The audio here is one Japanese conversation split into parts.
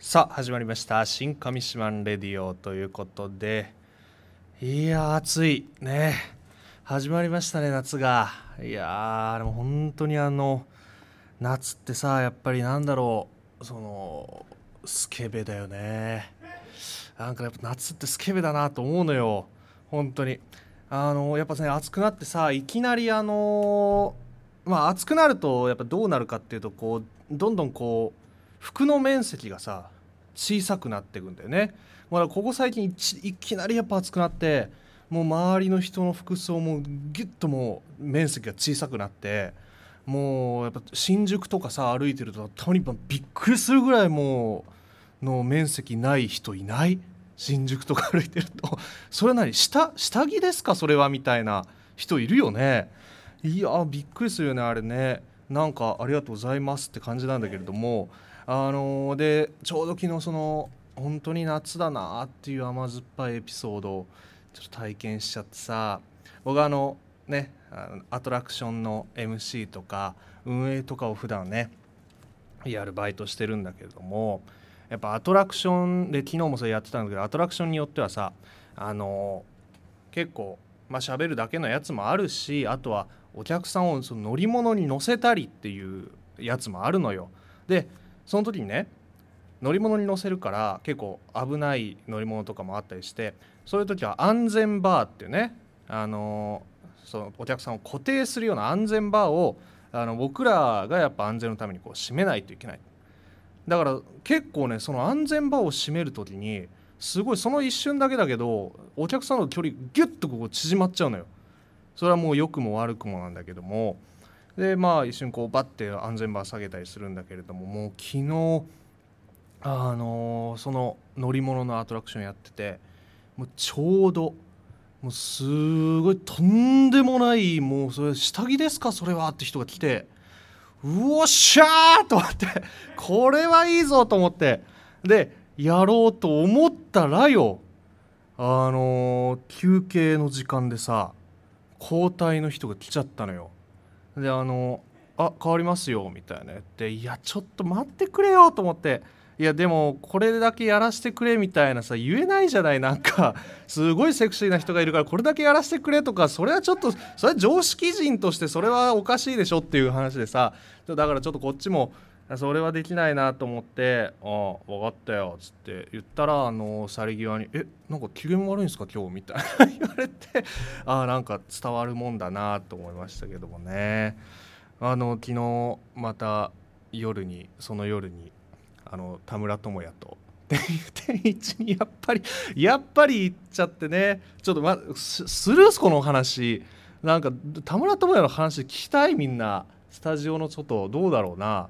さあ始まりました。新上島レディオということで。いや暑い。ね。始まりましたね夏が。いやーでも本当にあの夏ってさやっぱりなんだろう。そのスケベだよね。なんかやっぱ夏ってスケベだなと思うのよ。本当に。あのやっぱね暑くなってさいきなりあのまあ暑くなるとやっぱどうなるかっていうとこうどんどんこう服の面積がさ小さくなっていくんだよね。まだここ最近いきなりやっぱ暑くなってもう周りの人の服装もギュッともう面積が小さくなってもうやっぱ新宿とかさ歩いてるととにかくびっくりするぐらいもうの面積ない人いない？新宿とか歩いてると。それ何下下着ですか？それはみたいな人いるよね。いやびっくりするよねあれね。なんかありがとうございますって感じなんだけれどもあのー、でちょうど昨日その本当に夏だなっていう甘酸っぱいエピソードをちょっと体験しちゃってさ僕はあのねアトラクションの MC とか運営とかを普段ねやるバイトしてるんだけれどもやっぱアトラクションで昨日もそれやってたんだけどアトラクションによってはさあの結構まあ喋るだけのやつもあるしあとはお客さんをその乗り物に乗せたりっていうやつもあるのよ。でその時にね乗り物に乗せるから結構危ない乗り物とかもあったりしてそういう時は安全バーっていうねあのそのお客さんを固定するような安全バーをあの僕らがやっぱ安全のためにこう閉めないといけない。だから結構ねその安全バーを閉める時にすごいその一瞬だけだけどお客さんの距離ギュッとこう縮まっちゃうのよ。それはもう良くも悪くもなんだけどもでまあ一瞬こうバッて安全バー下げたりするんだけれどももう昨日あのー、その乗り物のアトラクションやっててもうちょうどもうすごいとんでもないもうそれ下着ですかそれはって人が来てうおっしゃーと思ってこれはいいぞと思ってでやろうと思ったらよあのー、休憩の時間でさ交代の人が来ちゃったのよ。であの「あ変わりますよ」みたいな言って「いやちょっと待ってくれよ」と思っていやでもこれだけやらせてくれみたいなさ言えないじゃないなんか すごいセクシーな人がいるからこれだけやらせてくれとかそれはちょっとそれは常識人としてそれはおかしいでしょっていう話でさだからちょっとこっちもそれはできないなと思って「ああ分かったよ」っつって言ったらあの去り際に「えなんか機嫌悪いんですか今日」みたいな 言われてああなんか伝わるもんだなと思いましたけどもね。あの昨日また夜にその夜にあの田村智也と天一にやっぱりやっぱり行っちゃってねちょっと、ま、スルースこの話。なんか田村智也の話聞きたい？みんな。スタジオの外どうだろうな。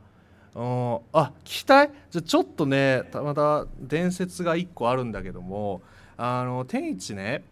うん。あ聞きたい？じゃちょっとねまた伝説が1個あるんだけどもあの天一ね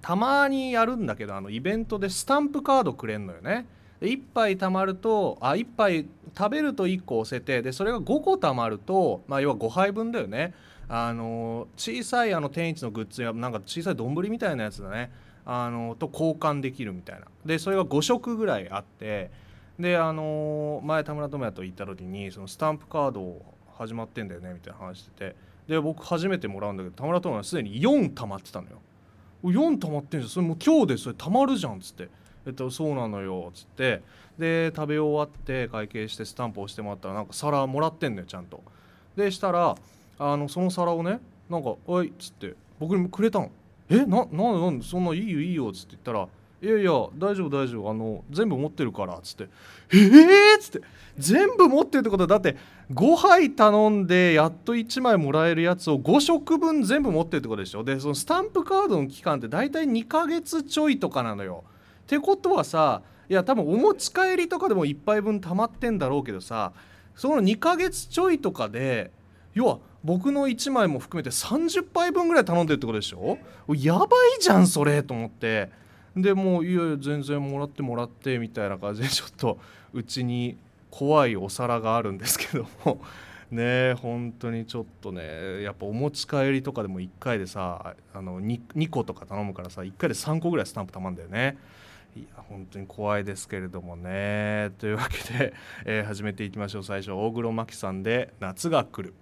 たまにやるんだけどあのイベントでスタンプカードくれんのよね。1杯貯まるとあ1杯食べると1個押せてでそれが5個貯まると、まあ、要は5杯分だよね。あの小さいあの天一のグッズやなんか小さい丼みたいなやつだね。あのと交換できるみたいな。でそれが5色ぐらいあってであの前田村智也と行った時にそのスタンプカード始まってんだよねみたいな話してて。で僕初めてもらうんだけど田村智也すでに4溜まってたのよ。4溜まってんじゃん。それもう今日でそれ溜まるじゃんっつって。えっと、そうなのよ」っつって。で食べ終わって会計してスタンプ押してもらったらなんか皿もらってんのよちゃんと。でしたらあのその皿をねなんか「おい」っつって僕にくれたの。えななんなんそんないいよいいよっつって言ったら「いやいや大丈夫大丈夫。あの全部持ってるから」っつって「ええっ!」つって。全部持ってるってことはだって5杯頼んでやっと1枚もらえるやつを5食分全部持ってるってことでしょ？でそのスタンプカードの期間って大体2ヶ月ちょいとかなのよ。ってことはさいや多分お持ち帰りとかでも1杯分溜まってんだろうけどさその2ヶ月ちょいとかで要は僕の1枚も含めて30杯分ぐらい頼んでるってことでしょ？やばいじゃんそれと思って。でもういやいや全然もらってもらってみたいな感じでちょっとうちに怖いお皿があるんですけども ね本当にちょっとねやっぱお持ち帰りとかでも1回でさあの 2, 2個とか頼むからさ1回で3個ぐらいスタンプたまるんだよね。いや本当に怖いですけれどもねというわけで、えー、始めていきましょう最初大黒摩季さんで「夏が来る」。